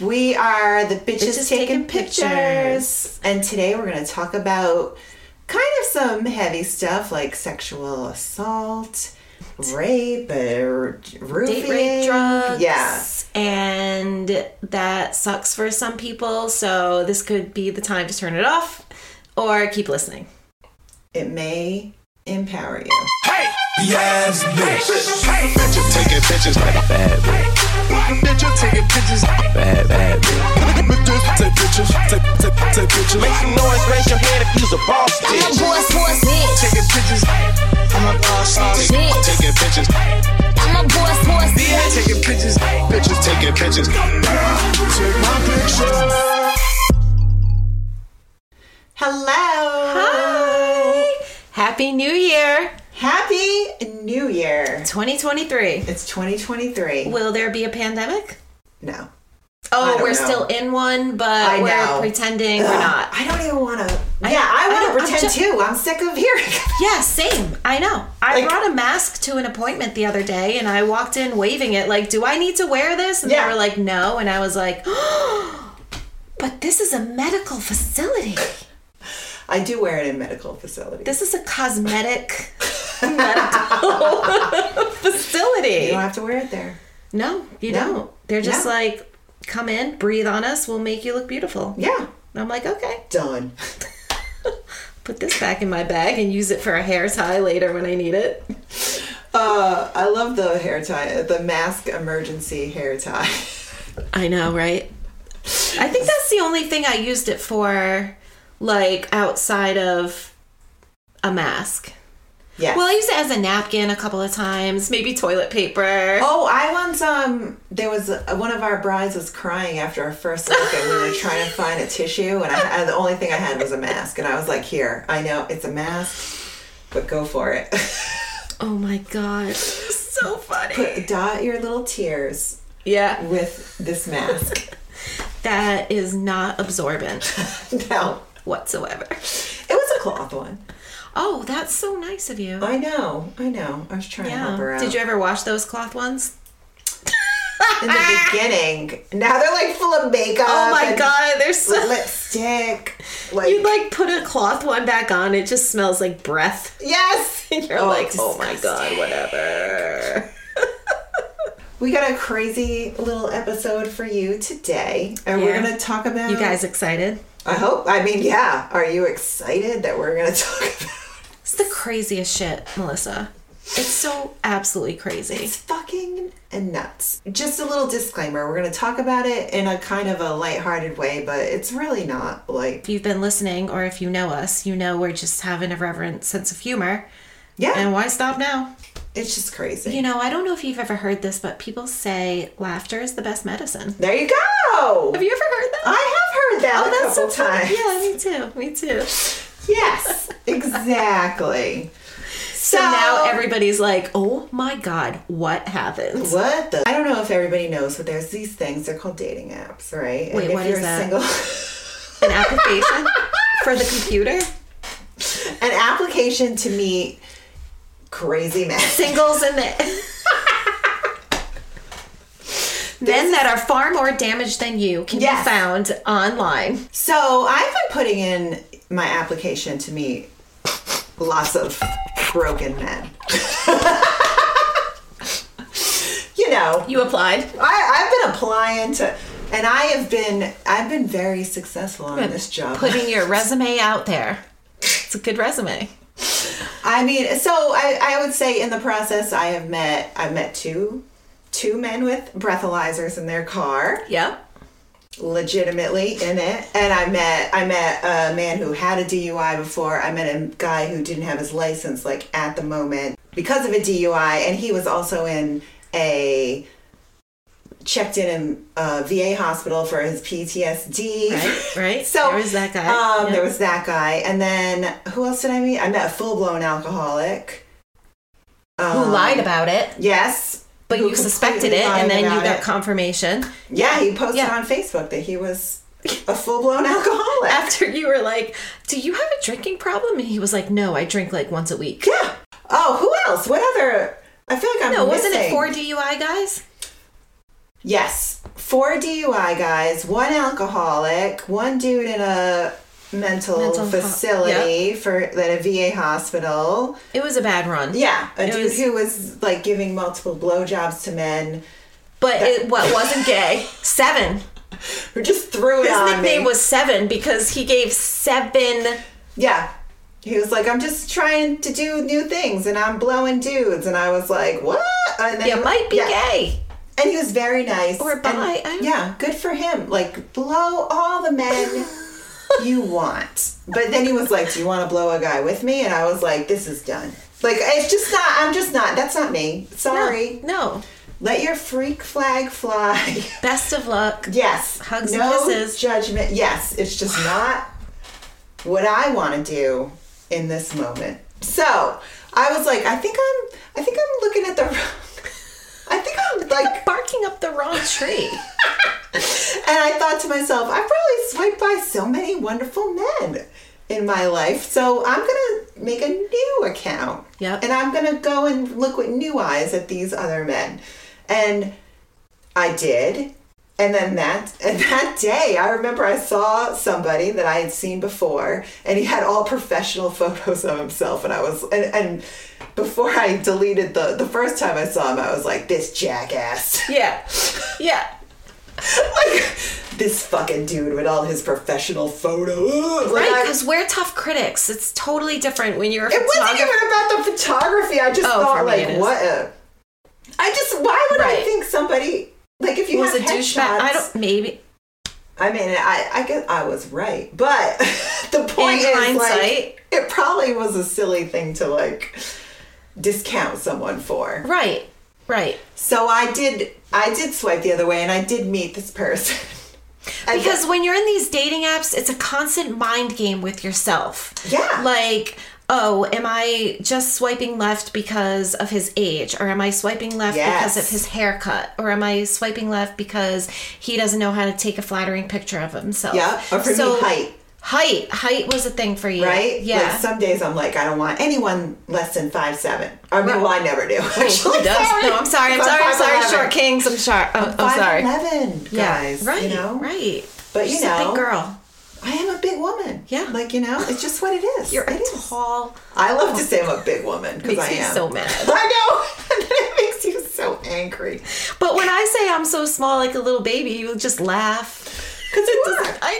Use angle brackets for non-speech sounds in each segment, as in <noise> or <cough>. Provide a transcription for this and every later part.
We are the bitches, Bitches taking, Taking pictures. Pictures. And today we're going to talk about kind of some heavy stuff like sexual assault, rape, uh, or roofing. Date rape drugs. Yeah. And that sucks for some people. So this could be the time to turn it off or keep listening. It may empower you. Hey! Yes, bitch. Hey, bitch, you taking pictures. Bad bitch. Bitch, you taking pictures. Bad, bad bitch. Bitches, take pictures. Take, take, take pictures. Make some noise, raise your hand if you's a boss bitch. I'm a boss, boss bitch. Taking pictures. I'm a boss bitch. Bitch. Taking pictures. I'm a boss, boss Yeah, bitch. taking pictures. Bitches taking pictures. Take my picture. Hello. Hi. Happy New Year Happy New Year. 2023. It's 2023. Will there be a pandemic? No. Oh, we're know. still in one, but we're pretending we're not. I don't even want to. Yeah, I, I want to I'm pretend too. I'm sick of hearing. Yeah, same. I know. I Like- brought a mask to an appointment the other day and I walked in waving it like, "Do I need to wear this?" And Yeah. they were like, "No." And I was like, <gasps> "But this is a medical facility. I do wear it in medical facilities. This is a cosmetic <laughs> medical <laughs> facility." you don't have to wear it there. No, you No. don't. They're just No. like, "Come in, breathe on us. We'll make you look beautiful." Yeah. And I'm like, "Okay." Done. <laughs> Put this back in my bag and use it for a hair tie later when I need it. Uh, I love the hair tie, the mask emergency hair tie. I know, right? I think that's the only thing I used it for, like outside of a mask. Yeah. Well, I used it as a napkin a couple of times, maybe toilet paper. Oh, I once um there was a, one of our brides was crying after our first look and we were trying to find a tissue and I, I the only thing I had was a mask and I was like, "Here, I know it's a mask, but go for it." Oh my god, <laughs> so funny. Put dot your little tears yeah, with this mask. <laughs> that is not absorbent <laughs> no, whatsoever. it was a cloth one. Oh, that's so nice of you. I know, I know. I was trying to help her out. Did you ever wash those cloth ones? in the beginning? Now they're like full of makeup. Oh my god, they're so. lipstick. <laughs> Like, You like put a cloth one back on, it just smells like breath. yes. <laughs> And you're Oh, like, oh my god, whatever. We got a crazy little episode for you today, and we're gonna talk about. You guys excited? I hope. I mean, yeah. Are you excited that we're gonna <laughs> talk about? It's the craziest shit, Melissa. It's so absolutely crazy. It's fucking nuts. Just a little disclaimer: we're gonna talk about it in a kind of a lighthearted way, but it's really not like. If you've been listening or if you know us, you know we're just having a reverent sense of humor. Yeah, And why stop now? it's just crazy. You know, I don't know if you've ever heard this, but people say laughter is the best medicine. there you go. Have you ever heard that? I have that oh, a that's so couple funny. times. Yeah, me too. Me too. Yes, exactly. So now everybody's like, oh my God, what happened? What the? I don't know if everybody knows, but there's these things. They're called dating apps, right? Wait, and if what you're is that? Single, <laughs> An application for the computer? an application to meet crazy men. Singles and the. <laughs> Men that are far more damaged than you can Yes. be found online. So I've been putting in my application to meet lots of broken men. <laughs> you know, You applied. I, I've been applying to, and I have been, I've been very successful on this job. Putting your <laughs> resume out there. It's a good resume. I mean, so I, I would say in the process, I have met, I've met two, two men with breathalyzers in their car. Yep. legitimately in it and i met i met a man who had a dui before i met a guy who didn't have his license like at the moment because of a dui and he was also in a checked in in a va hospital for his ptsd Right. Right. <laughs> so there was that guy. um there was that guy and then who else did i meet i met a full-blown alcoholic who Um, lied about it, yes but you suspected it, and then you got it. confirmation yeah he posted Yeah. on facebook that he was a full-blown <laughs> alcoholic after you were like, "Do you have a drinking problem?" And he was like, "No, I drink like once a week." Yeah. Oh, who else? What other? I feel like I'm No, wasn't it four DUI guys? Yes, four DUI guys, one alcoholic, one dude in a mental, Mental ho- facility for at a VA hospital. It was a bad run. Yeah, a It dude was- who was like giving multiple blowjobs to men But it what wasn't gay. <laughs> Seven. who just threw it His on nickname me. was Seven because he gave seven. yeah. He was like, I'm just trying to do new things and I'm blowing dudes. And I was like, what? And then You might be yeah. gay. And he was very nice. Or And, bi, I don't- yeah, good for him. Like, blow all the men <gasps> <laughs> you want. But then he was like, Do you want to blow a guy with me? And I was like, This is done. Like, it's just not, I'm just not, that's not me. Sorry. No. Let your freak flag fly. <laughs> Best of luck. yes. Hugs and no kisses. judgment. Yes. It's just <sighs> not what I want to do in this moment. So I was like, I think I'm, I think I'm looking at the <laughs> I think I'm like, Barking up the wrong tree. <laughs> And I thought to myself, I probably swiped by so many wonderful men in my life. So I'm going to make a new account. Yep. And I'm going to go and look with new eyes at these other men. And I did. And then that <laughs> and that day, I remember I saw somebody that I had seen before, and he had all professional <laughs> photos of himself. And I was and, and before I deleted the the first time I saw him, I was like, this jackass. <laughs> Yeah. Yeah. like this fucking dude with all his professional photos. Like, Right, because we're tough critics. It's totally different when you're a it wasn't even about the photography. I just Oh, thought like, what a. I just why would I think somebody like if you was a douchebag. I don't. Maybe I mean, I I guess I was right, but <laughs> the point In is hindsight- like it probably was a silly thing to like discount someone for. right. Right. So I did I did swipe the other way, and I did meet this person. <laughs> Because when you're in these dating apps, it's a constant mind game with yourself. Yeah. Like, oh, am I just swiping left because of his age? Or am I swiping left because of his haircut? Or am I swiping left because he doesn't know how to take a flattering picture of himself? Yeah, or for me, height. Height. Height was a thing for you. right? Yeah. Like some days I'm like, I don't want anyone less than five seven. I mean, Right. well, I never do. Oh, <laughs> Actually, does? sorry. No, I'm sorry. I'm Because sorry. I'm sorry. 5'11". Short kings. I'm sorry. Oh, I'm sorry. 5'11", guys. Right. You know? Right. But you She's know, a big girl. I am a big woman. Yeah. Like you know, it's just what it is. You're a It is. tall. I love to say I'm a big woman because I am. so mad. <laughs> I know. <laughs> And it makes you so angry. But when I say I'm so small, like a little baby, you just laugh. Because it doesn't. I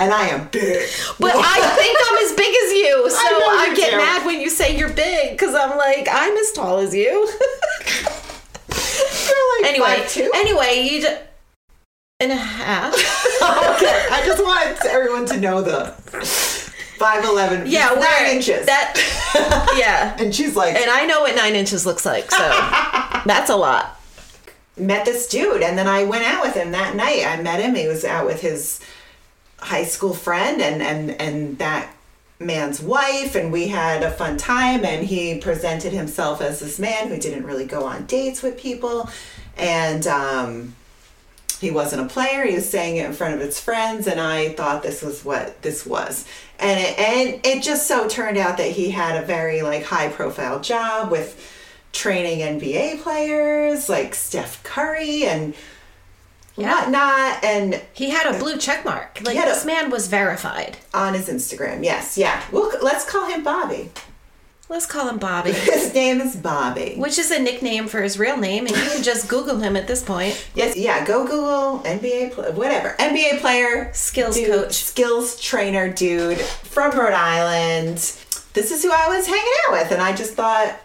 And I am big. But I think I'm as big as you. So know I, get do. mad when you say you're big because I'm like, I'm as tall as you. <laughs> You're like anyway, 5'2". anyway, you just. And a half. <laughs> okay. I just wanted everyone to know the five eleven. Yeah, nine inches. That. <laughs> Yeah. and she's like, And I know what nine inches looks like, so that's a lot. Met this dude and then I went out with him that night. I met him. He was out with his high school friend and and and that man's wife and we had a fun time and he presented himself as this man who didn't really go on dates with people and um he wasn't a player he was saying it in front of his friends and i thought this was what this was and it, and it just so turned out that he had a very like high profile job with training nba players like steph curry and Yeah. whatnot, and He had a blue check mark. Like had a- this man was verified. on his Instagram. Yes, yeah. Well, let's call him Bobby. Let's call him Bobby, <laughs> His name is Bobby. which is a nickname for his real name, and you can just Google him at this point. Yes, yeah. Go Google NBA, whatever NBA player, Skills dude, coach. skills trainer, dude from Rhode Island. This is who I was hanging out with, and I just thought.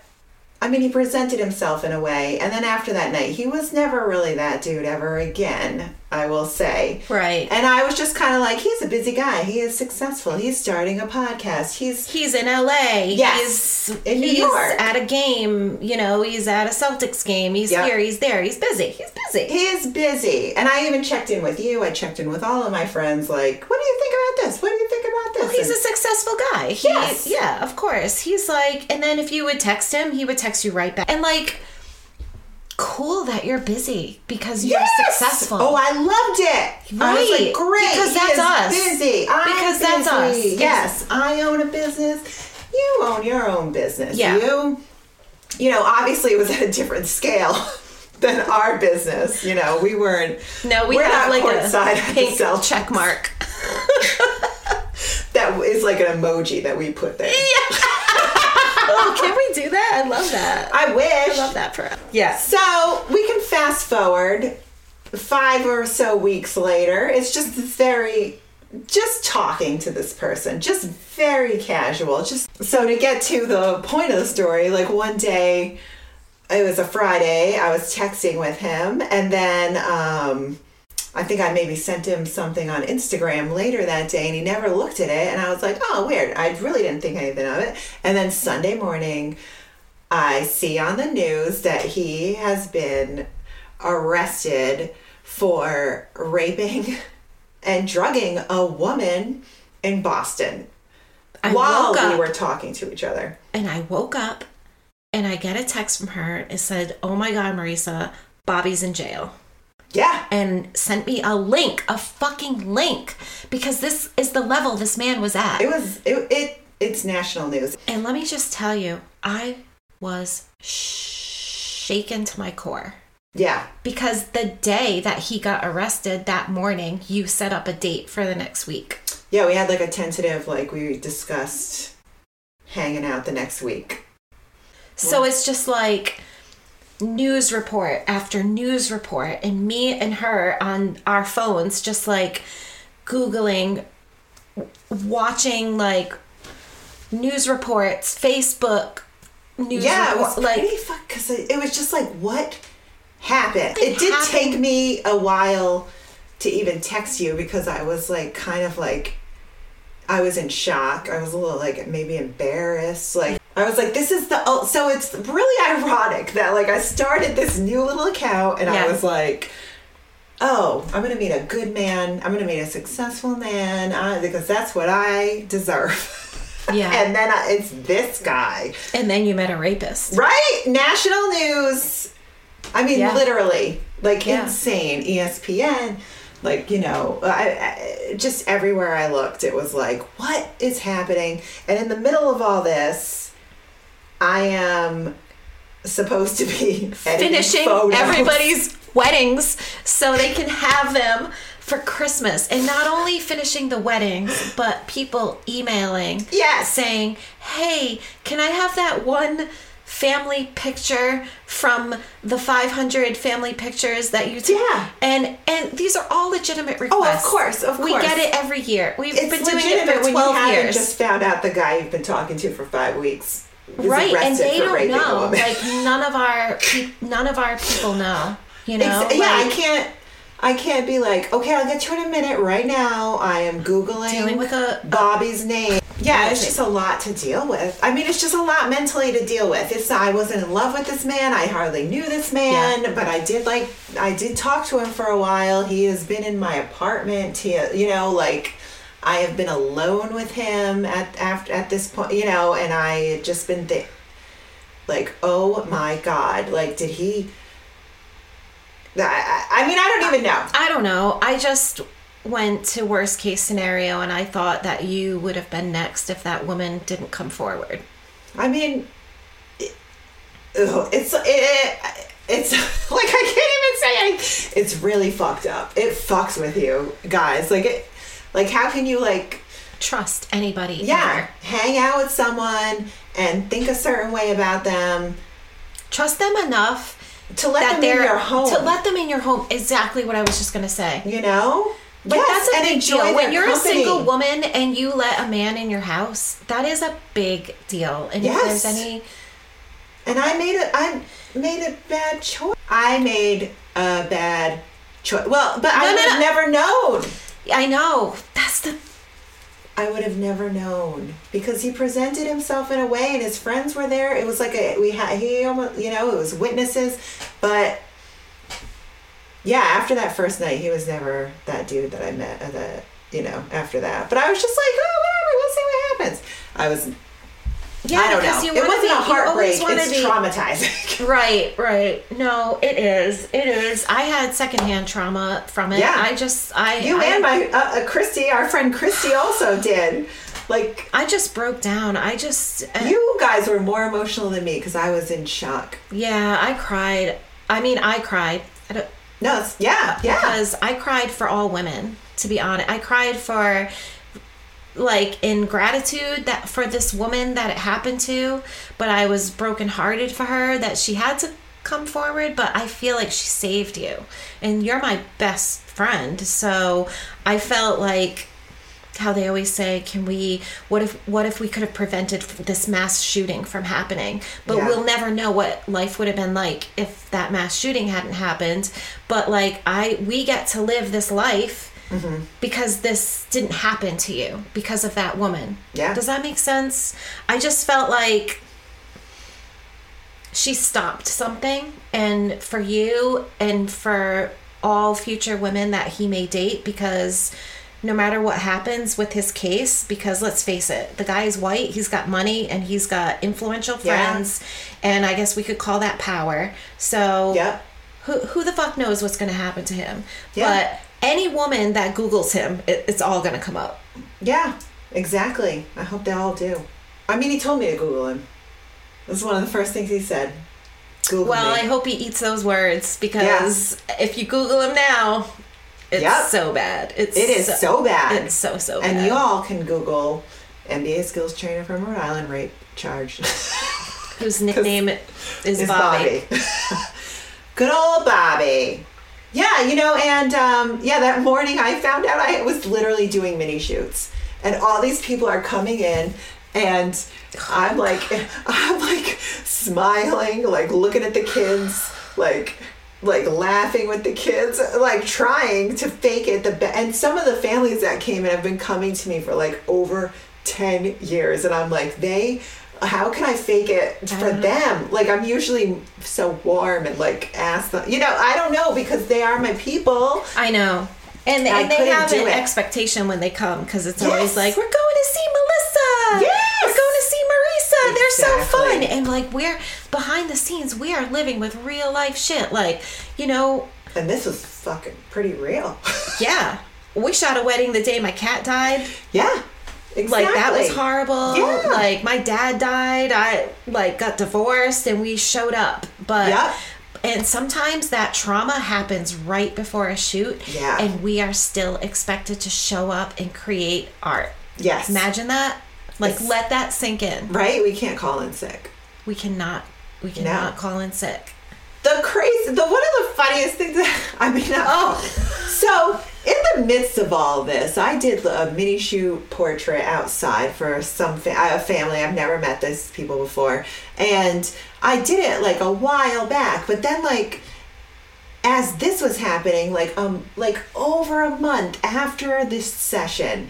I mean, he presented himself in a way, and then after that night, he was never really that dude ever again. I will say, Right. And I was just kind of like, he's a busy guy. He is successful. He's starting a podcast. He's He's in LA. Yes, He's, in New he's York. at a game. You know, he's at a Celtics game. He's Yep. here. He's there. He's busy. He's busy. he is busy, and I even checked in with you. I checked in with all of my friends. Like, what do you think about this? What do you think about this? Well, He's And- a successful guy. He, Yes. Yeah, of course. He's like, and then if you would text him, he would text you right back. And like, cool that you're busy because you're Yes! successful. Oh, I loved it. I was Right. like, great. Because that's us. Busy. I'm Because that's us. busy. Yes, I own a business. You own your own business. Yeah. You, you know, obviously it was at a different scale <laughs> than our business. You know, we weren't. no, we we're have not like a pink check mark. <laughs> That is like an emoji that we put there. <laughs> oh, can we do that? I love that. I wish. I love that for us. Yes. So we can fast forward five or so weeks later. It's just very, just talking to this person, just very casual. Just so to get to the point of the story, like one day, it was a Friday. I was texting with him, and then um, I think I maybe sent him something on Instagram later that day, and he never looked at it. And I was like, "Oh, weird." I really didn't think anything of it. And then Sunday morning, I see on the news that he has been arrested for raping <laughs> and drugging a woman in Boston I while we were talking to each other. and I woke up and I get a text from her. It said, "Oh my God, Marisa, Bobby's in jail." Yeah. and sent me a link, a fucking link, because this is the level this man was at. It was it, it it's national news. and let me just tell you, I was shaken to my core. Yeah. Because the day that he got arrested that morning, you set up a date for the next week. Yeah, we had like a tentative like we discussed hanging out the next week. So it's just like news report after news report, and me and her on our phones, just like Googling, watching like news reports, Facebook news yeah, it was like, fuck because it, it was just like what happened. It It did happened. take me a while to even text you because I was like kind of like I was in shock. I was a little like maybe embarrassed. Like I was like, this is the oh, so it's really ironic that like I started this new little account and Yeah. I was like. Oh, I'm gonna meet a good man. I'm gonna meet a successful man uh, because that's what I deserve. <laughs> Yeah. and then I, it's this guy. and then you met a rapist. Right? National news. I mean, Yeah. literally, like Yeah. insane. ESPN, like, you know, I, I, just everywhere I looked, it was like, what is happening? And in the middle of all this, I am supposed to be <laughs> finishing photos. everybody's weddings so they can have them for Christmas. And not only finishing the weddings, but people emailing Yes. saying, "Hey, can I have that one family picture from the 500 family pictures that you took?" Yeah. And and these are all legitimate requests. Oh, of course, of course. We get it every year. We've It's been doing it legitimate for when 12 you haven't years. just found out the guy you've been talking to for five weeks. right and they don't know like none of our pe- none of our people know you know Ex- yeah, I can't. I can't be like, okay, I'll get you in a minute. Right now, I am googling Dealing with a- Bobby's name. Yeah, it's just a lot to deal with. I mean, it's just a lot mentally to deal with. It's I wasn't in love with this man. I hardly knew this man, Yeah. but I did like I did talk to him for a while. He has been in my apartment. He, you know, like I have been alone with him at after at this point, you know, and I had just been th- like, oh my god, like did he? I, I mean, I don't even know. I don't know. I just went to worst case scenario and I thought that you would have been next if that woman didn't come forward. I mean, it, it's it, it's <laughs> like I can't even say anything. It's really fucked up. It fucks with you guys. Like it, like how can you like Trust anybody. yeah ever. hang out with someone and think a certain way about them Trust them enough to let that them in your home. to let them in your home. Exactly what I was just gonna say. you know. But yes, that's a and big deal. When you're company. a single woman and you let a man in your house, that is a big deal. And Yes. if there's any And I made a I made a bad choice. I made a bad choice. Well, but I No, would no. never known. I know. That's the I would have never known because he presented himself in a way, and his friends were there. It was like a we had he almost you know it was witnesses, but yeah, after that first night, he was never that dude that I met. Uh, that you know after that, but I was just like, oh whatever, we'll see what happens. I was yeah, I don't because know. you It wasn't be- a heartbreak. It's be- traumatizing. <laughs> Right, right. No, it is. It is. I had secondhand trauma from it. Yeah. I just, I, You I, and my uh, uh, Christy, our friend Christy, also did. Like I just broke down. I just, uh, you guys were more emotional than me because I was in shock. yeah, I cried. I mean, I cried. I don't, No, it's- yeah, yeah. because I cried for all women. To be honest, I cried for like in gratitude that for this woman that it happened to, but I was brokenhearted for her that she had to come forward. But I feel like she saved you, and you're my best friend. So I felt like how they always say can we what if what if we could have prevented this mass shooting from happening but Yeah. we'll never know what life would have been like if that mass shooting hadn't happened but like i we get to live this life Mm-hmm. because this didn't happen to you because of that woman Yeah. does that make sense i just felt like she stopped something and for you and for all future women that he may date because no matter what happens with his case because let's face it the guy is white he's got money and he's got influential Yeah. friends and i guess we could call that power so yeah. who, who the fuck knows what's going to happen to him Yeah. Any woman that googles him it, it's all going to come up Yeah, exactly. I hope they all do. I mean, he told me to Google him. This is one of the first things he said. Google well me. i hope he eats those words because if you google him now it's Yep. so bad it's it is so, bad. it's so so And you all can Google NBA skills trainer from Rhode Island rape charge. <laughs> whose <laughs> nickname is is Bobby. Bobby. <laughs> Good old Bobby. Yeah, you know, and um, yeah, that morning I found out I was literally doing mini shoots, and all these people are coming in, and I'm like, <laughs> I'm like smiling, like looking at the kids, like like laughing with the kids, like trying to fake it. The be- and some of the families that came in have been coming to me for like over ten years, and I'm like, they. How can I fake it for them? Like I'm usually so warm and like ask them. You know, I don't know because they are my people. I know. And, I and they have an it. expectation when they come because it's Yes. always like, we're going to see Melissa. Yes. We're going to see Marisa. They're so fun. And like, we're behind the scenes, we are living with real life shit. Like, you know, And this was fucking pretty real. <laughs> yeah. We shot a wedding the day my cat died. yeah. Exactly. Like that was horrible. Yeah. Like my dad died. I like got divorced and we showed up. But Yep. and sometimes that trauma happens right before a shoot. Yeah. And we are still expected to show up and create art. Yes. Imagine that. Like It's- let that sink in. Right? We can't call in sick. We cannot we cannot call in sick. The crazy, the one of the funniest things. That, <laughs> I mean, uh, oh, so in the midst of all this, I did a mini shoot portrait outside for some fa- a family. I've never met these people before, and I did it like a while back. But then, like, as this was happening, like um, like over a month after this session,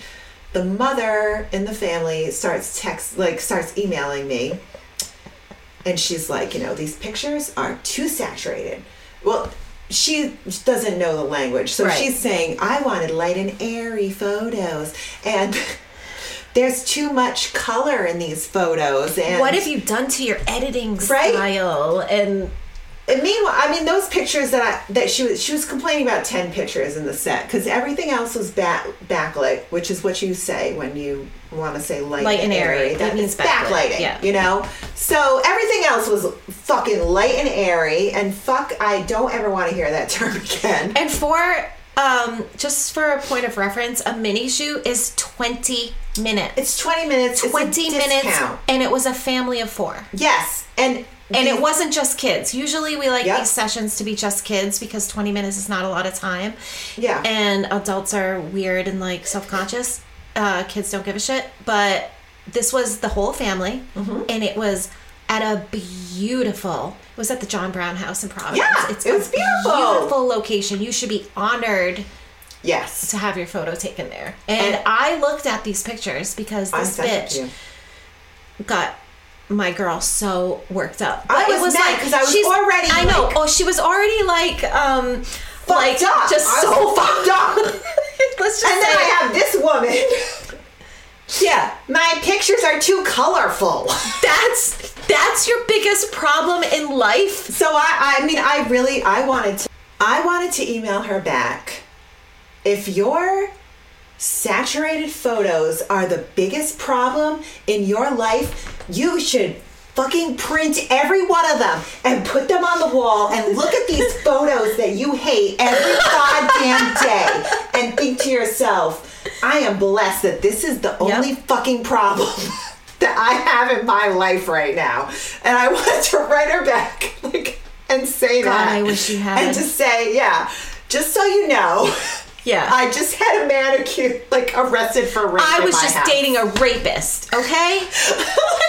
the mother in the family starts text like starts emailing me and she's like, you know, these pictures are too saturated. Well, she doesn't know the language, so Right. she's saying, I wanted light and airy photos, and <laughs> there's too much color in these photos. And What have you done to your editing Right? style? And And meanwhile, I mean, those pictures that I, that she was she was complaining about ten pictures in the set because everything else was back backlit, which is what you say when you want to say light, Light and airy. That That means backlighting. yeah. You know. So everything else was fucking light and airy, and fuck, I don't ever want to hear that <laughs> term again. And for um, just for a point of reference, a mini shoot is twenty minutes. It's twenty minutes. it's a twenty minutes, discount. and it was a family of four. Yes, and And it wasn't just kids. Usually we like Yep. these sessions to be just kids because 20 minutes is not a lot of time. Yeah. And adults are weird and like self conscious. Uh, kids don't give a shit. But this was the whole family. Mm-hmm. And it was at a beautiful, it was at the John Brown House in Providence. Yeah, it's it was a beautiful. Beautiful location. You should be honored yes. to have your photo taken there. And, And- I looked at these pictures because this bitch got my girl so worked up. I was mad 'cause I was she's- already, I know. like- oh, she was already like um like Fucked up. just I so was fucked up. <laughs> Let's just And then say I have this woman. yeah. My pictures are too colorful. <laughs> That's that's your biggest problem in life. So I, I mean, I really, I wanted to, I wanted to email her back. If your saturated photos are the biggest problem in your life, you should fucking print every one of them and put them on the wall and look at these <laughs> photos that you hate every goddamn day and think to yourself, I am blessed that this is the only fucking problem <laughs> that I have in my life right now. And I wanted to write her back like and say God, that. I wish you had. And to say, yeah, just so you know, Yeah. I just had a manicure like arrested for rape. I was just house. dating a rapist, okay? <laughs>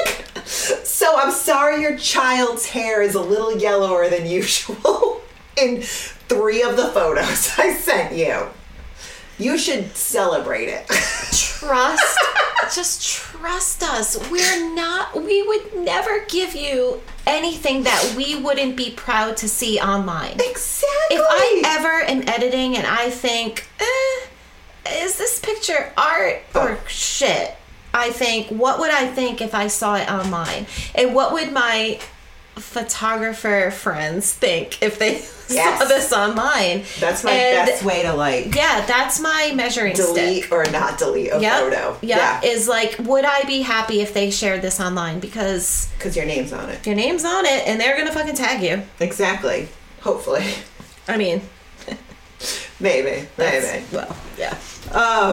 Like, so I'm sorry your child's hair is a little yellower than usual <laughs> in three of the photos I sent you. You should celebrate it. Trust <laughs> just trust us. We're not we would never give you anything that we wouldn't be proud to see online. exactly. if I ever am editing and I think, eh, is this picture art or shit? I think, what would I think if I saw it online? And what would my photographer friends think if they <laughs> Yes. saw this online? That's my And best way to like Yeah, that's my measuring delete stick. or not delete a Yep. photo. Yep. Is like, would I be happy if they shared this online? Because because your name's on it. your name's on it and they're gonna fucking tag you. Exactly. Hopefully. I mean, <laughs> Maybe. Maybe. well, yeah. Um,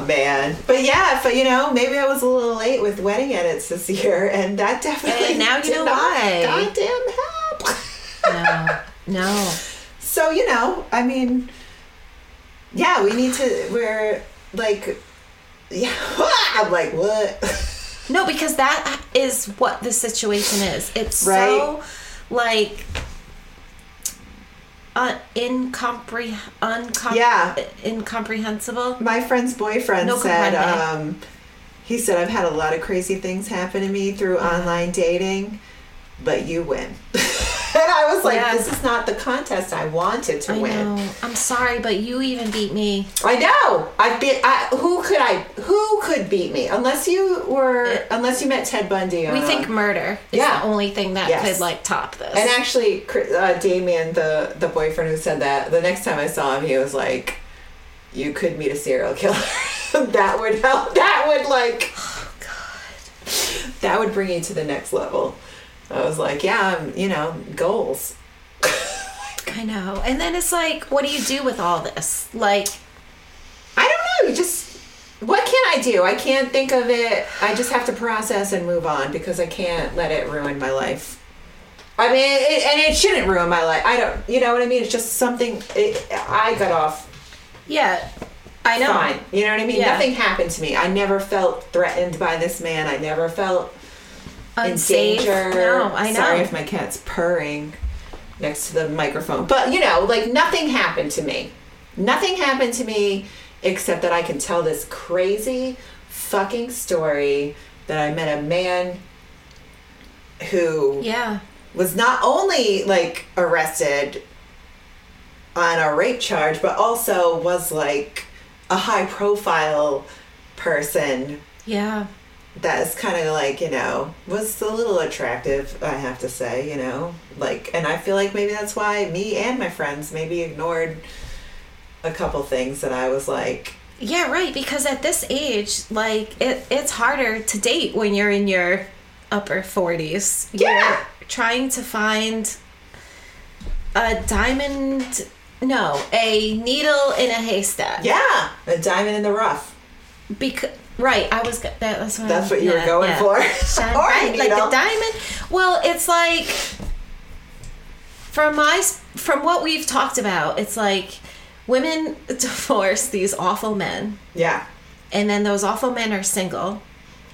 Man. But yeah, but you know, maybe I was a little late with wedding edits this year, and that definitely And now you know why. Goddamn help. No, no. <laughs> So you know, I mean, yeah, we need to. We're like, yeah. <laughs> I'm like, what? No, because that is what the situation is. It's Right. so like uh, incompre- uncom- Yeah. incomprehensible. My friend's boyfriend No said, um, he said, I've had a lot of crazy things happen to me through online dating, but you win. <laughs> and I was like, this is not the contest I wanted to I win. know. I'm sorry, but you even beat me. I know. I beat. I who could I? Who could beat me? Unless you were. Unless you met Ted Bundy. We think murder is Yeah. the only thing that Yes. could like top this. And actually, uh, Damien, the the boyfriend who said that, the next time I saw him, he was like, "You could meet a serial killer. <laughs> that would help. That would like. Oh God. That would bring you to the next level." I was like, "Yeah, I'm, you know, goals." I know. And then it's like, what do you do with all this? Like, I don't know. You just. What can I do? I can't think of it. I just have to process and move on because I can't let it ruin my life. I mean, it, and it shouldn't ruin my life. I don't, you know what I mean? It's just something. It, I got off yeah, I know. fine. You know what I mean? Yeah. Nothing happened to me. I never felt threatened by this man. I never felt Unsafe. in danger. No, I know. Sorry if my cat's purring next to the microphone. But, you know, like nothing happened to me. Nothing happened to me except that I can tell this crazy fucking story that I met a man who Yeah. was not only like arrested on a rape charge, but also was like a high profile person Yeah. That is kind of like, you know, was a little attractive, I have to say, you know. Like, and I feel like maybe that's why me and my friends maybe ignored a couple things that I was like, Yeah, right. Because at this age, like it, it's harder to date when you're in your upper forties. Yeah. You're trying to find a diamond. No, a needle in a haystack. yeah, a diamond in the rough. Because right, I was. That, that's what. That's I- what you were going yeah. for. <laughs> Shine Or bright like a diamond. Well, it's like from my from what we've talked about, it's like women <laughs> divorce these awful men, Yeah. and then those awful men are single,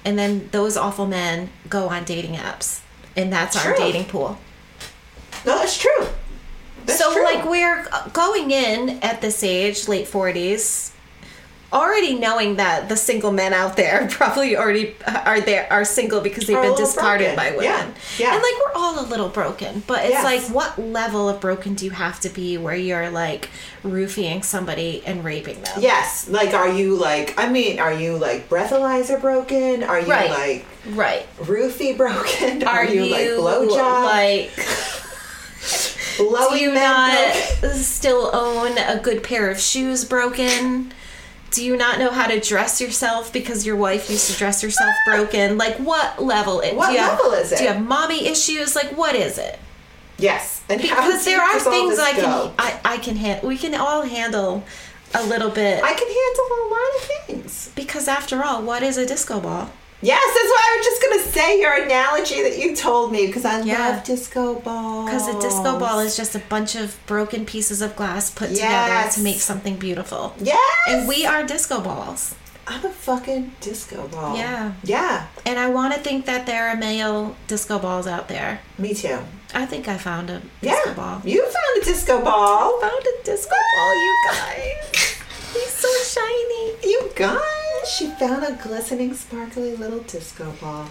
and then those awful men go on dating apps, and that's our dating pool. No, that's true. That's so true. like we're going in at this age, late forties, already knowing that the single men out there <laughs> probably already are there are single because they've Are been discarded broken. by women. Yeah. Yeah. And like we're all a little broken, but it's Yes. like what level of broken do you have to be where you're like roofing somebody and raping them? Yes, like are you like I mean, are you like breathalyzer broken? Are you Right. like Right. roofie broken? <laughs> Are, you, like blowjob? like <laughs> blowing do you not broken? still own a good pair of shoes broken? Do you not know how to dress yourself because your wife used to dress herself broken? Like what level? It, What you have, level is it? Do you have mommy issues? Like what is it? Yes, and Because there are things I can go? I, I can handle. We can all handle a little bit I can handle a lot of things. because after all, what is a disco ball? Yes, that's why I was just gonna say your analogy that you told me because I Yeah. love disco balls. Because a disco ball is just a bunch of broken pieces of glass put together to make something beautiful. yes, And we are disco balls. I'm a fucking disco ball. Yeah. yeah, And I want to think that there are male disco balls out there. me too. I think I found a Yeah, disco ball. you found a disco ball. found a disco ball, you guys. <laughs> He's so shiny. You guys, she found a glistening, sparkly little disco ball.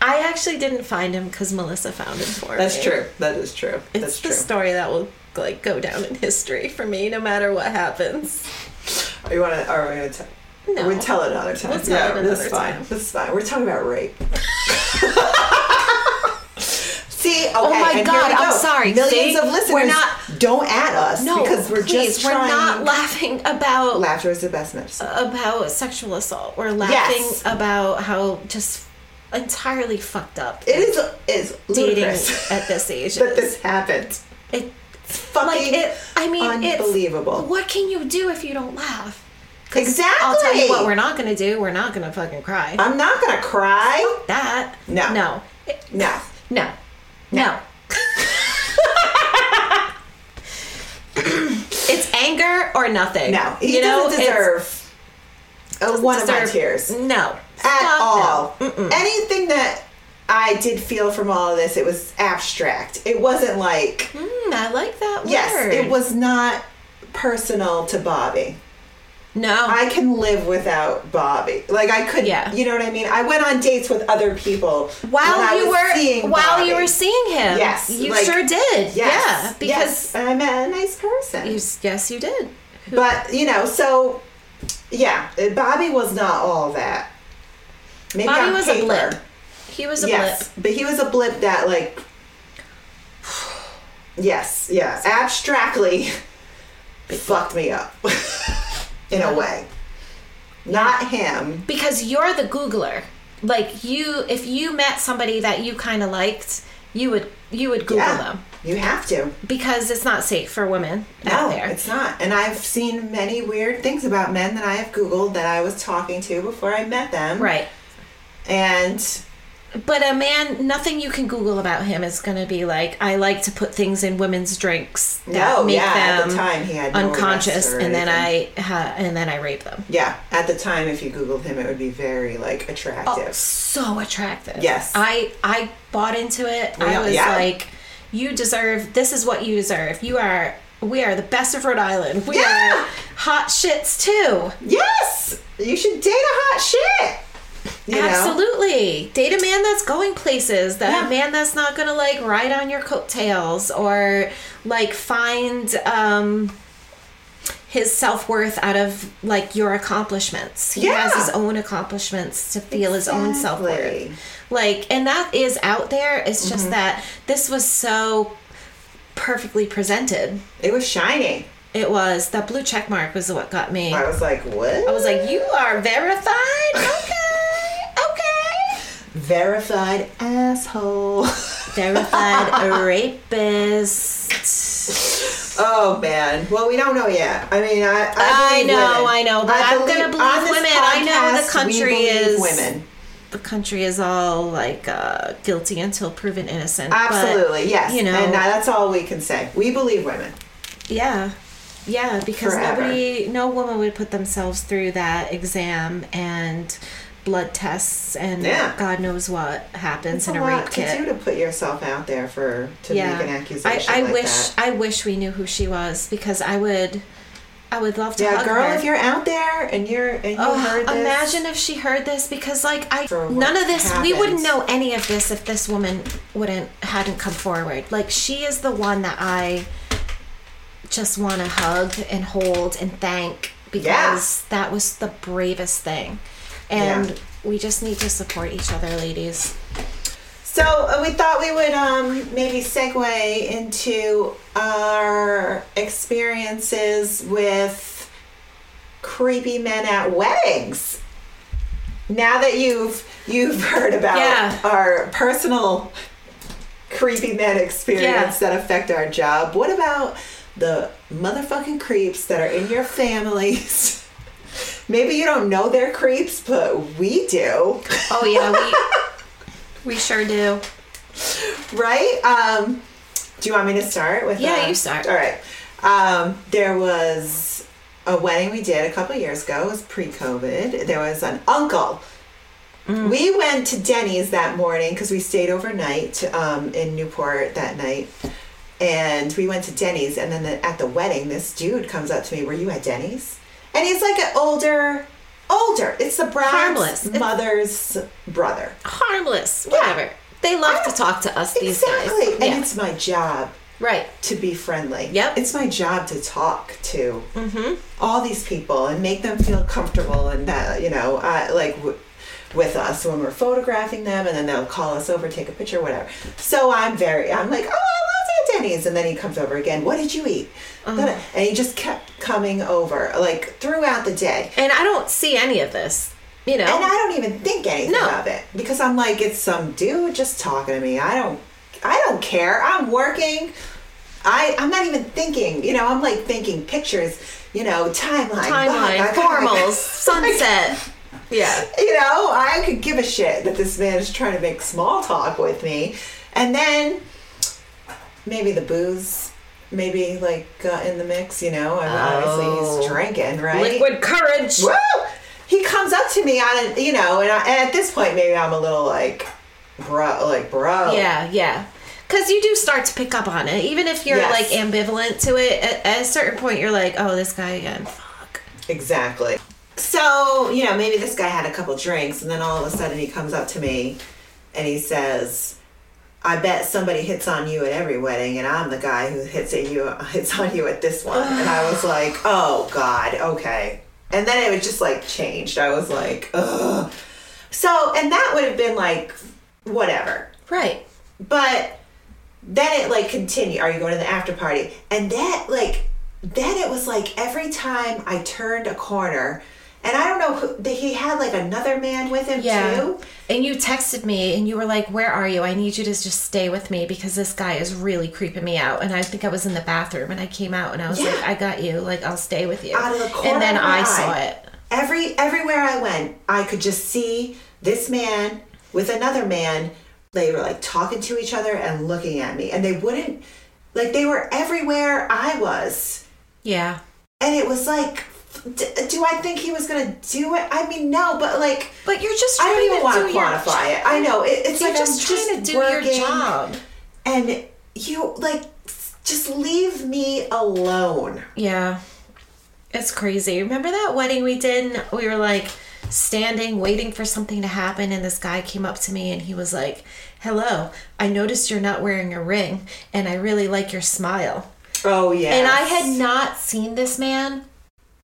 I actually didn't find him because Melissa found him for me. That's true. That is true. It's That's the true. story that will like go down in history for me, no matter what happens. You want to? Are we gonna tell? No. We tell it another time. We'll tell yeah, it this is another fine. time. This is fine. We're talking about rape. <laughs> See, okay, Oh my and here God, we I'm sorry. Millions See? of listeners We're not- don't at us No, because we're please, just we're not laughing about Laughter is the best medicine. about sexual assault. We're laughing Yes. about how just entirely fucked up It is is dating at this <laughs> age. that is. this happened. It, Fucking like it. I mean, unbelievable. It's, what can you do if you don't laugh? Exactly. I'll tell you what we're not gonna do. We're not gonna fucking cry. I'm not gonna cry. that. No. No. No. No. No. It's anger or nothing. No. He you know, doesn't deserve uh, one of my tears. No. At Fuck all. no. Anything that I did feel from all of this, it was abstract. It wasn't like, Mm, I like that word. yes, it was not personal to Bobby. No. I can live without Bobby. Like I could, Yeah. you know what I mean. I went on dates with other people while you were seeing while you were seeing him. Yes, You like- sure did. Yes, Yeah. Because yes. I met a nice person. you, yes, you did. But you know, so yeah, Bobby was not all that. Maybe Bobby was paper. a blip. He was a yes, blip. but he was a blip that like. <sighs> Yes, yeah, abstractly <laughs> fucked me up <laughs> in a way. Not him. because you're the googler like you if you met somebody that you kind of liked you would you would google Yeah, them you have to. because it's not safe for women out No, there it's not. And I've seen many weird things about men that I have Googled that I was talking to before I met them. right And but a man nothing you can google about him is going to be like i like to put things in women's drinks that No, make yeah, at them the time he had no unconscious and then i and then i rape them yeah, at the time, if you Googled him, it would be very like attractive. Oh, so attractive. Yes. I I bought into it. Yeah, I was yeah. like, you deserve. This is what you deserve. You are. We are the best of Rhode Island. We Yeah. are hot shits too. Yes, you should date a hot shit. You know? Absolutely. Date a man that's going places. That Yeah. a man that's not gonna like ride on your coattails or like find um his self worth out of like your accomplishments. He has his own accomplishments to feel his own self worth. Like, and that is out there. It's just Mm-hmm. that this was so perfectly presented. It was shiny. It was that blue check mark was what got me. I was like, what? I was like, you are verified. <laughs> Okay. Verified asshole. Verified <laughs> rapist. oh man. Well, we don't know yet. I mean, I I, I know, women. I know, but I I'm gonna believe on this women. I know the country we is- women. The country is all like uh, guilty until proven innocent. but, Absolutely, yes. You know, and that's all we can say. We believe women. yeah, yeah, because Forever. nobody, no woman would put themselves through that exam and blood tests and Yeah. God knows what happens It's in a a rape lot to kit. do to put yourself out there for to yeah, make an accusation I, I like wish that. I wish we knew who she was because I would, I would love to. Yeah, girl, her. if you're out there and you're and you Oh, heard this, imagine if she heard this because like I none of this we wouldn't know any of this if this woman wouldn't hadn't come forward. Like she is the one that I just want to hug and hold and thank because that was the bravest thing. And Yeah. we just need to support each other, ladies. So uh, we thought we would um, maybe segue into our experiences with creepy men at weddings. Now that you've you've heard about Yeah. our personal creepy men experience Yeah. that affect our job, what about the motherfucking creeps that are in your families? <laughs> Maybe you don't know they're creeps, but we do. Oh yeah, we <laughs> we sure do. right? Um, do you want me to start with? Yeah, uh, you start. All right. Um, there was a wedding we did a couple years ago. It was pre-COVID. There was an uncle. Mm. We went to Denny's that morning because we stayed overnight um, in Newport that night. And we went to Denny's, and then the, at the wedding, this dude comes up to me. Were you at Denny's? And he's like an older, older. It's the bride's Harmless. mother's brother. Harmless, whatever. They love to talk to us these Exactly. days. And Yeah. it's my job right. to be friendly. Yep. It's my job to talk to all these people and make them feel comfortable and that, you know, uh, like w- with us when we're photographing them and then they'll call us over, take a picture, whatever. So I'm very, I'm like, oh, I love that Denny's. And then he comes over again. What did you eat? Uh-huh. And he just kept coming over like throughout the day. And I don't see any of this. You know. And I don't even think anything No. of it because I'm like, it's some dude just talking to me. I don't, I don't care. I'm working. I, I'm not even thinking. You know, I'm like thinking pictures. you know, timeline, Timeline, blah. formals, <laughs> sunset. Yeah. you know, I could give a shit that this man is trying to make small talk with me. And then maybe the booze, maybe like got in the mix, you know. And obviously Oh. he's drinking, right? Liquid courage. Woo! He comes up to me on it, you know, and, I, and at this point, maybe I'm a little like, bro, like, bro. Yeah, yeah. Because you do start to pick up on it. Even if you're Yes. like ambivalent to it, at, at a certain point, you're like, oh, this guy again. Fuck. Exactly. So, you know, maybe this guy had a couple drinks and then all of a sudden he comes up to me and he says, I bet somebody hits on you at every wedding and I'm the guy who hits at you hits on you at this one. and I was like, <sighs> "Oh god, okay." And then it was just like changed. I was like, "Ugh." So, and that would have been like whatever. Right. But then it like continued. Are you going to the after party? And that like then it was like every time I turned a corner, and I don't know who he had like another man with him Yeah. too. And you texted me and you were like, Where are you? I need you to just stay with me because this guy is really creeping me out. And I think I was in the bathroom and I came out and I was Yeah. like, I got you. Like, I'll stay with you. Out of the corner and then I saw it. Every everywhere I went, I could just see this man with another man. They were like talking to each other and looking at me, and they wouldn't like they were everywhere I was. Yeah. And it was like, d- do I think he was gonna do it? I mean, no, but like, But you're just I don't even want to quantify it. I know it, it's You're like just I'm trying just to do your job. and you like just leave me alone. Yeah. It's crazy. Remember that wedding we did? And we were like standing, waiting for something to happen, and this guy came up to me and he was like, Hello, I noticed you're not wearing a ring, and I really like your smile. Oh yeah, And I had not seen this man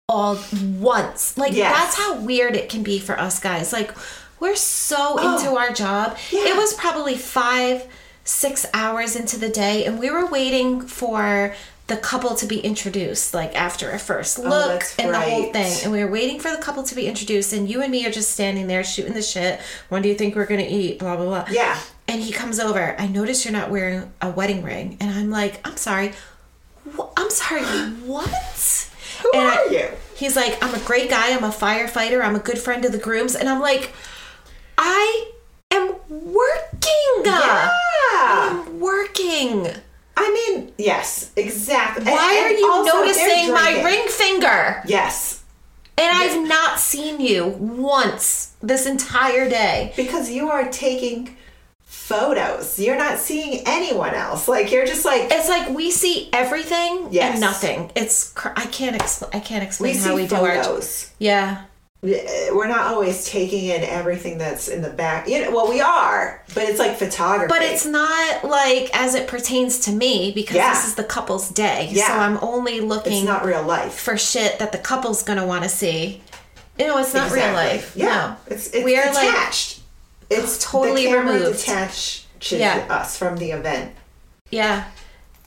all once. Like, Yes. that's how weird it can be for us guys. Like, we're so Oh. into our job. It was probably five, six hours into the day, and we were waiting for the couple to be introduced, like after a first oh, look Oh, and the whole thing. And we were waiting for the couple to be introduced, and you and me are just standing there shooting the shit. When do you think we're gonna eat? Blah blah blah. Yeah. And he comes over. I notice you're not wearing a wedding ring, and I'm like, I'm sorry. I'm sorry. What? Who And I- are you? He's like, I'm a great guy. I'm a firefighter. I'm a good friend of the grooms. And I'm like, I am working. Yeah. I'm working. I mean, yes, exactly. Why and are you noticing my ring finger? Yes, And I've not seen you once this entire day. because you are taking photos. You're not seeing anyone else. Like you're just like It's like we see everything Yes. and nothing. It's cr- I can't explain. I can't explain see how we do our. Yeah. We're not always taking in everything that's in the back. You know, well, we are, but it's like photography. But it's not like as it pertains to me because Yeah. this is the couple's day. Yeah. So I'm only looking It's not real life. for shit that the couple's gonna want to see. You know, it's not real life. Yeah, No. it's it's we are like detached. It's <gasps> totally the camera removed. detached to Yeah. us from the event. yeah,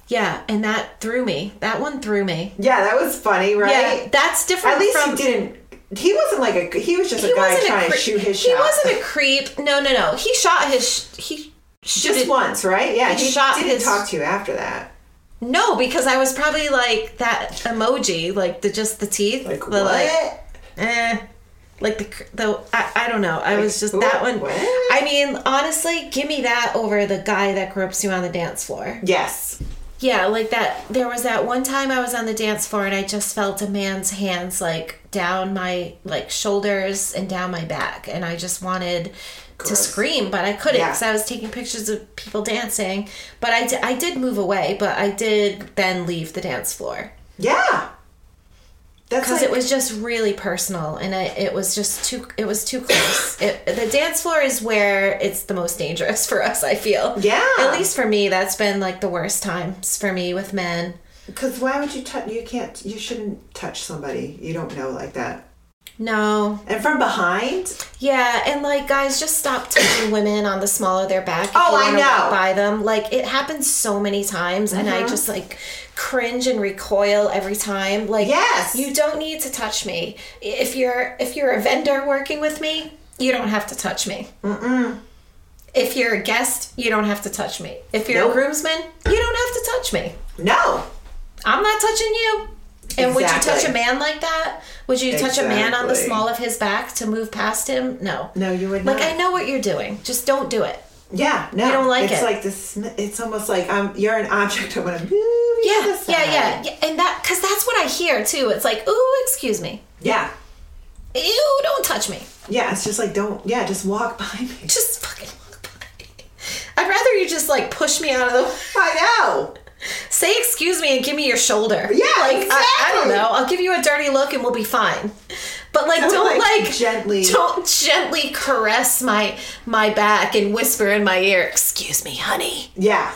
yeah, and that threw me. That one threw me. Yeah, that was funny, right? Yeah, that's different At least from. he didn't. He wasn't like a. He was just a guy trying cre- to shoot his He shot. wasn't a creep. No, no, no. He shot his. He just shooted- once, right? Yeah, he he shot didn't his- talk to you after that. No, because I was probably like that emoji, like the just the teeth, Like the what? like, eh, like the the I, I don't know. I was just Like, that one. what? I mean, honestly, give me that over the guy that gropes you on the dance floor. yes. Yeah, like that. There was that one time I was on the dance floor and I just felt a man's hands like down my like shoulders and down my back, and I just wanted. To scream, but I couldn't Yeah. because I was taking pictures of people dancing. But I, I did move away, but I did then leave the dance floor Yeah. Because like, it was just really personal and I, it was just too it was too close <coughs> it, the dance floor is where it's the most dangerous for us i feel Yeah. at least for me that's been like the worst times for me with men because why would you touch? You can't. You shouldn't touch somebody you don't know like that. No And from behind. yeah and like guys just stop touching women on the small of their back Oh, I know. by them like it happens so many times and Mm-hmm. i just like cringe and recoil every time like Yes. you don't need to touch me if you're if you're a vendor working with me you don't have to touch me Mm-mm. if you're a guest you don't have to touch me if you're Nope. a groomsman you don't have to touch me No. i'm not touching you And would you touch a man like that? Would you touch a man on the small of his back to move past him? No. No, you would Like not. Like I know what you're doing. Just don't do it. Yeah, no, I don't like it's it. like this. It's almost like I'm. You're an object. I want to move Yeah, yeah, yeah, yeah. And that because that's what I hear too. It's like, ooh, excuse me. yeah, Ew, don't touch me. yeah. It's just like don't. Yeah, just walk <laughs> by me. Just fucking walk by. I'd rather you just like push me out of the I know. Say excuse me and give me your shoulder. Yeah, like I, I don't know. I'll give you a dirty look and we'll be fine. But like, Don't, don't, like, like, gently- don't gently caress my my back and whisper in my ear, "Excuse me, honey." Yeah.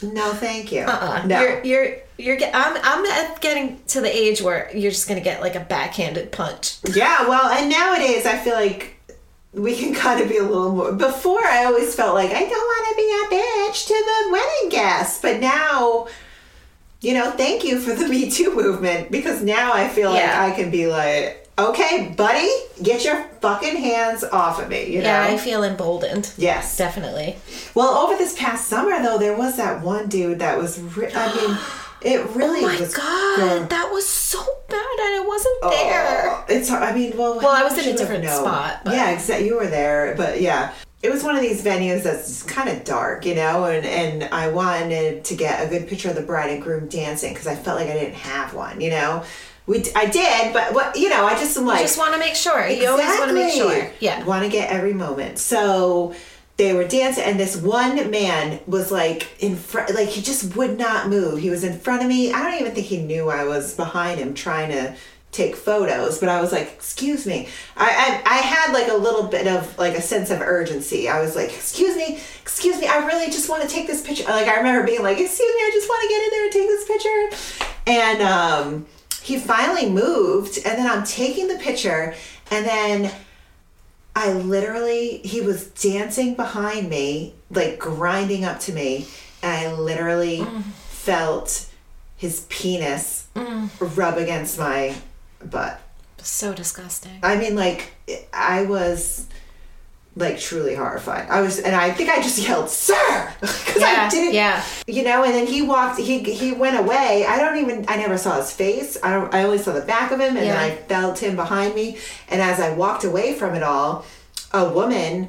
No, thank you. Uh-uh. No. You're you're you're. Get, I'm I'm getting to the age where you're just gonna get like a backhanded punch. Yeah, well, and nowadays I feel like we can <laughs> kind of be a little more. Before, I always felt like I don't want to be a bitch to the wedding guests, but now, you know, thank you for the <laughs> Me Too movement because now I feel Yeah. like I can be like, okay, buddy, get your fucking hands off of me. You know? Yeah, I feel emboldened. Yes. Definitely. Well, over this past summer though, there was that one dude that was. Re- I <gasps> mean, it really Oh my was. god, that was so bad, and I wasn't oh, there. Oh, it's. I mean, well, Well, I was in a different spot, but- Yeah, exactly. You were there, but yeah, it was one of these venues that's kind of dark, you know, and and I wanted to get a good picture of the bride and groom dancing because I felt like I didn't have one, you know. We, I did, but what you know, I just am like You just want to make sure. You always want to make sure. Yeah. want to get every moment. So they were dancing, and this one man was like in front, like he just would not move. He was in front of me. I don't even think he knew I was behind him trying to take photos, but I was like, "Excuse me." I I, I had like a little bit of like a sense of urgency. I was like, "Excuse me, excuse me. I really just want to take this picture." Like I remember being like, "Excuse me, I just want to get in there and take this picture," and um he finally moved and then I'm taking the picture and then I literally he was dancing behind me like grinding up to me and I literally felt his penis rub against my butt. So disgusting. I mean like I was like truly horrified. I was and I think I just yelled sir <laughs> because I didn't yeah. you know and then he walked he he went away i don't even i never saw his face i don't i only saw the back of him and Yeah. then i felt him behind me and as i walked away from it all a woman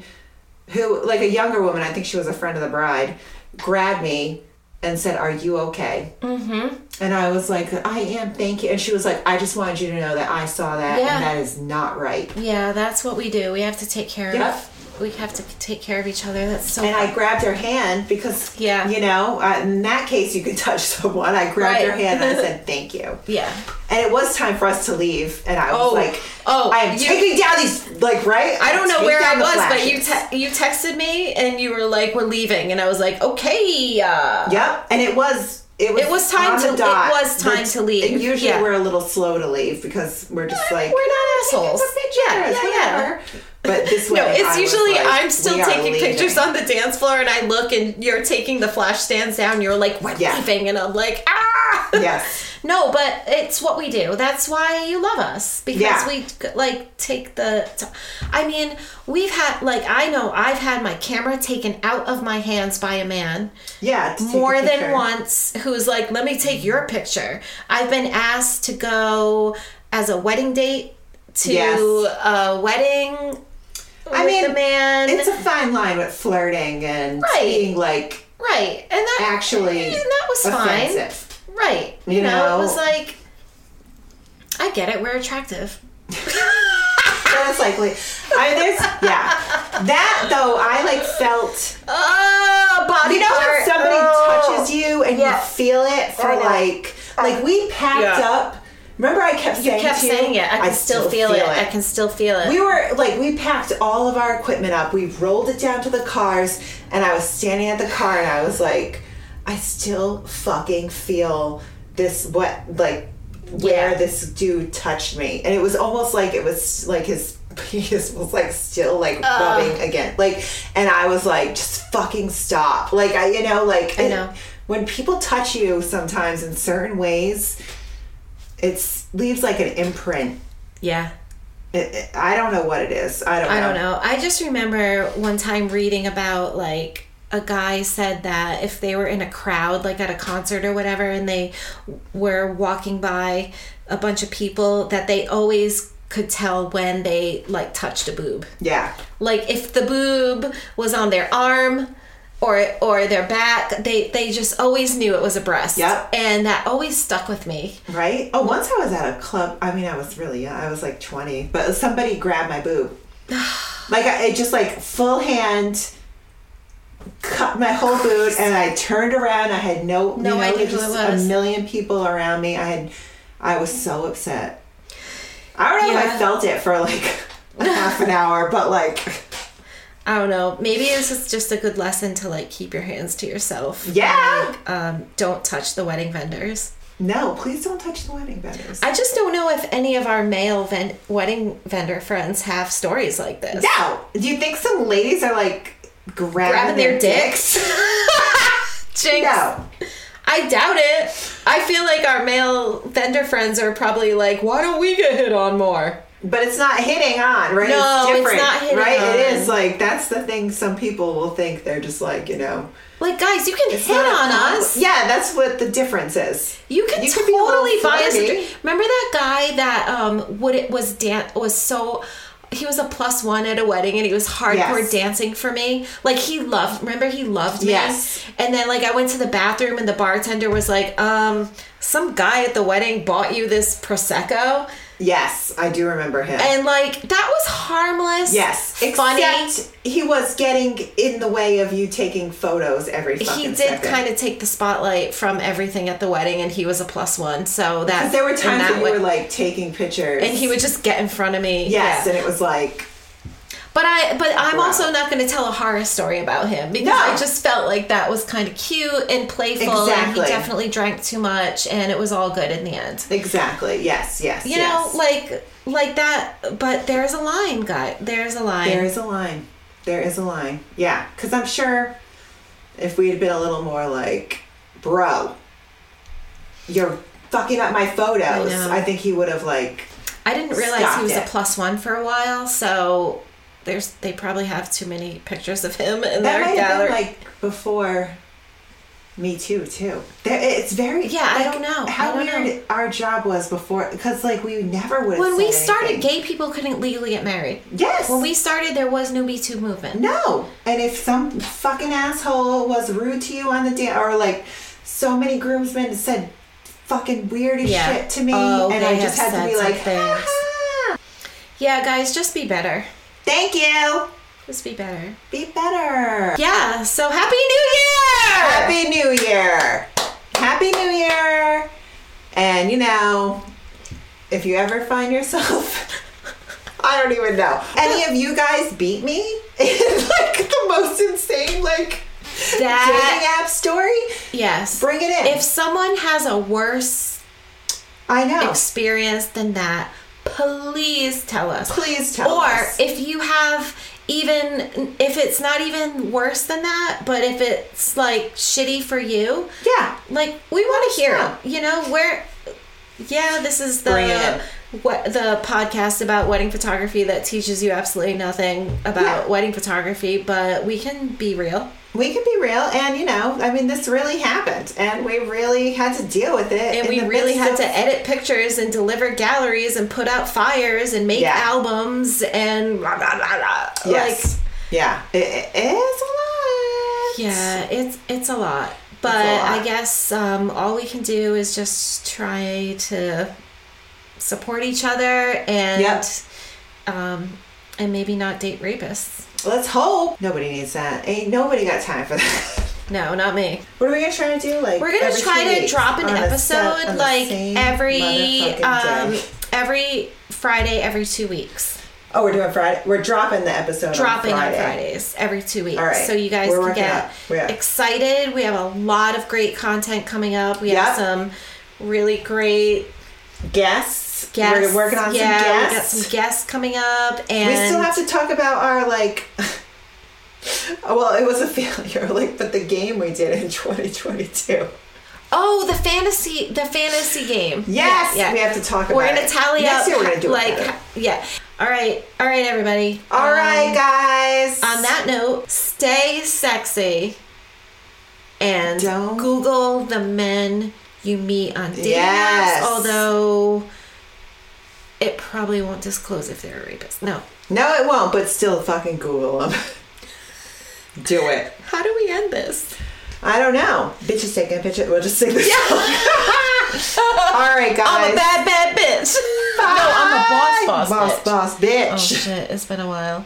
who like a younger woman i think she was a friend of the bride grabbed me and said are you okay mm-hmm. and i was like i am thank you and she was like i just wanted you to know that i saw that Yeah. and that is not right Yeah, that's what we do. We have to take care Yep. of. We have to take care of each other. That's so. and I grabbed her hand because, Yeah. you know, uh, in that case, you could <laughs> touch someone. I grabbed Right. her hand and I <laughs> said, thank you. yeah. And it was time for us to leave. And I was Oh. like, Oh, I am you- taking down these, like, right? I don't know where I was, but you te- you texted me and you were like, "We're leaving," and I was like, "Okay." Uh, Yep. And it was. It was, It was time to- dot. it was time to leave. And usually Yeah. we're a little slow to leave because we're just like we're not assholes. "Taking some Yeah, yeah, yeah. whatever." But this way, No, it's I usually like, I'm still taking leaving." pictures on the dance floor, and I look, and you're taking the flash stands down. You're like, "We're Yeah. leaving," and I'm like, "Ah!" Yes. No, but it's what we do. That's why you love us because Yeah. we like take the. T- I mean, we've had like I know I've had my camera taken out of my hands by a man Yeah. to take a more than once who's like, "Let me take your picture." I've been asked to go as a wedding date to Yes. a wedding. I with mean, the man. It's a fine line with flirting and Right. being like right, and that actually and that was fine. Offensive. Right, you, You know, know? it was like, I get it. We're attractive. <laughs> That's likely. I there's yeah. That though I like felt Oh, body you know part. when somebody Oh. touches you and Yeah. you feel it for I know. like like we packed Yeah. up. Remember I kept You saying kept to you, saying it. I can still, feel, it. I can still feel it. We were like we packed all of our equipment up. We rolled it down to the cars and I was standing at the car and I was like I still fucking feel this what like where Yeah. this dude touched me. And it was almost like it was like his <laughs> penis was like still like rubbing again. Like and I was like just fucking stop. Like I you know like I know. when people touch you sometimes in certain ways it's leaves like an imprint yeah. it, it- I don't know what it is. I don't. Know. I don't know. I just remember one time reading about like a guy said that if they were in a crowd, like at a concert or whatever, and they were walking by a bunch of people, that they always could tell when they like touched a boob. Yeah. Like if the boob was on their arm or or their back, they they just always knew it was a breast. Yep. And that always stuck with me. Right? Oh, once I was at a club. I mean, I was really young. I was like 20, but somebody grabbed my boob. <sighs> like, I it just like full hand cut my whole boot and I turned around. I had no, No you know, idea who it was. a million people around me. I had, I was so upset. I don't know if I felt it for like a <laughs> half an hour, but like, I don't know. Maybe this is just a good lesson to like keep your hands to yourself. Yeah. Like, um, don't touch the wedding vendors. no, please don't touch the wedding vendors. I just don't know if any of our male ven- wedding vendor friends have stories like this. no. Do you think some ladies are like grabbing, Grabbing their dicks. <laughs> Jinx. No. I doubt it. I feel like our male vendor friends are probably like, why don't we get hit on more? But it's not hitting on, right? No, it's it's different, not hitting right? It on. is like that's the thing. Some people will think they're just like you know. Like, guys, you can hit on us. Yeah, that's what the difference is. You can You could be a little totally buy us. Remember that guy that um would it was dan- was so he was a plus one at a wedding and he was hardcore Yes. dancing for me. Like he loved. Remember he loved me. Yes. And then like I went to the bathroom and the bartender was like, um, some guy at the wedding bought you this prosecco. Yes, I do remember him. And like that was harmless. yes, funny. except he was getting in the way of you taking photos every fucking he did kind of take the spotlight from everything at the wedding, and he was a plus one. So that there were times that when you way- were like taking pictures, and he would just get in front of me. yes, Yeah. and it was like But I, but I'm Wow. also not going to tell a horror story about him because No. I just felt like that was kind of cute and playful, and Exactly. he definitely drank too much, and it was all good in the end. exactly yes, yes, You yes. know, like like that. But there's a line, guy. There's a line. There is a line. There is a line. Yeah, because I'm sure if we had been a little more like, bro, you're fucking up my photos. know. I, think he would have like. I didn't realize he was it. a plus one for a while, so there's they probably have too many pictures of him in That their might have gallery. been like before. Me too, too. There, it's very. Yeah, I don't know. How don't weird know. our job was before, because like we never would have. when we started, anything. gay people couldn't legally get married. Yes. When we started, there was no Me Too movement. No. And if some fucking asshole was rude to you on the day, or like so many groomsmen said fucking weird Yeah. shit to me, Oh, and I just had to be like, things. "Ah, Yeah, guys, just be better. Thank you. Just be better. Be better. Yeah. So happy New Year! Happy New Year. Happy New Year. And you know, if you ever find yourself. <laughs> I don't even know. Any of you guys beat me in <laughs> like the most insane like That- dating app story? Yes. Bring it in. If someone has a worse I know. experience than that, please tell us. Please tell or us. Or if you have even if it's not even worse than that, but if it's like shitty for you, Yeah. like we want to hear know. it. You know, where yeah, this is the Bring it in. what the podcast about wedding photography that teaches you absolutely nothing about Yeah. wedding photography, but we can be real. We can be real, and you know, I mean, this really happened, and we really had to deal with it. And we really had of- to edit pictures and deliver galleries and put out fires and make Yeah. albums and blah, blah, blah, blah. Yes. yeah. It, it is a lot. yeah, it's it's a lot. But lot. I guess um, all we can do is just try to support each other and Yep. um, and maybe not date rapists. Let's hope nobody needs that. Ain't nobody got time for that. No, not me. What are we gonna try to do? Like We're gonna try to drop an on a set- episode like every um, every Friday, every two weeks. Oh, we're doing Friday. We're dropping the episode. dropping on, on, Fridays every two weeks. All right. So you guys We're can get. Yeah. excited. We have a lot of great content coming up. We Yep. have some really great Guests. Guests. We're working on yeah, some we got guests. some guests coming up, and we still have to talk about our like. <laughs> well, it was a failure. <laughs> Like, but the game we did in <laughs> 2022. Oh, the fantasy, the fantasy game. Yes, Yeah, yeah. we have to talk We're about gonna it. tally Next up. year we're gonna do it like, better. yeah. All right, all right, everybody. All right, um, guys. On that note, stay sexy and Don't- Google the men you meet on dating Yes. Although it probably won't disclose if they're a rapist. No. No, it won't, but still fucking Google them. Do it. How do we end this? I don't know. Bitches taking a picture. We'll just sing this song. <laughs> All right, guys. I'm a bad, bad bitch. no, I'm a boss, boss, boss, bitch. boss, bitch. Oh shit! It's been a while.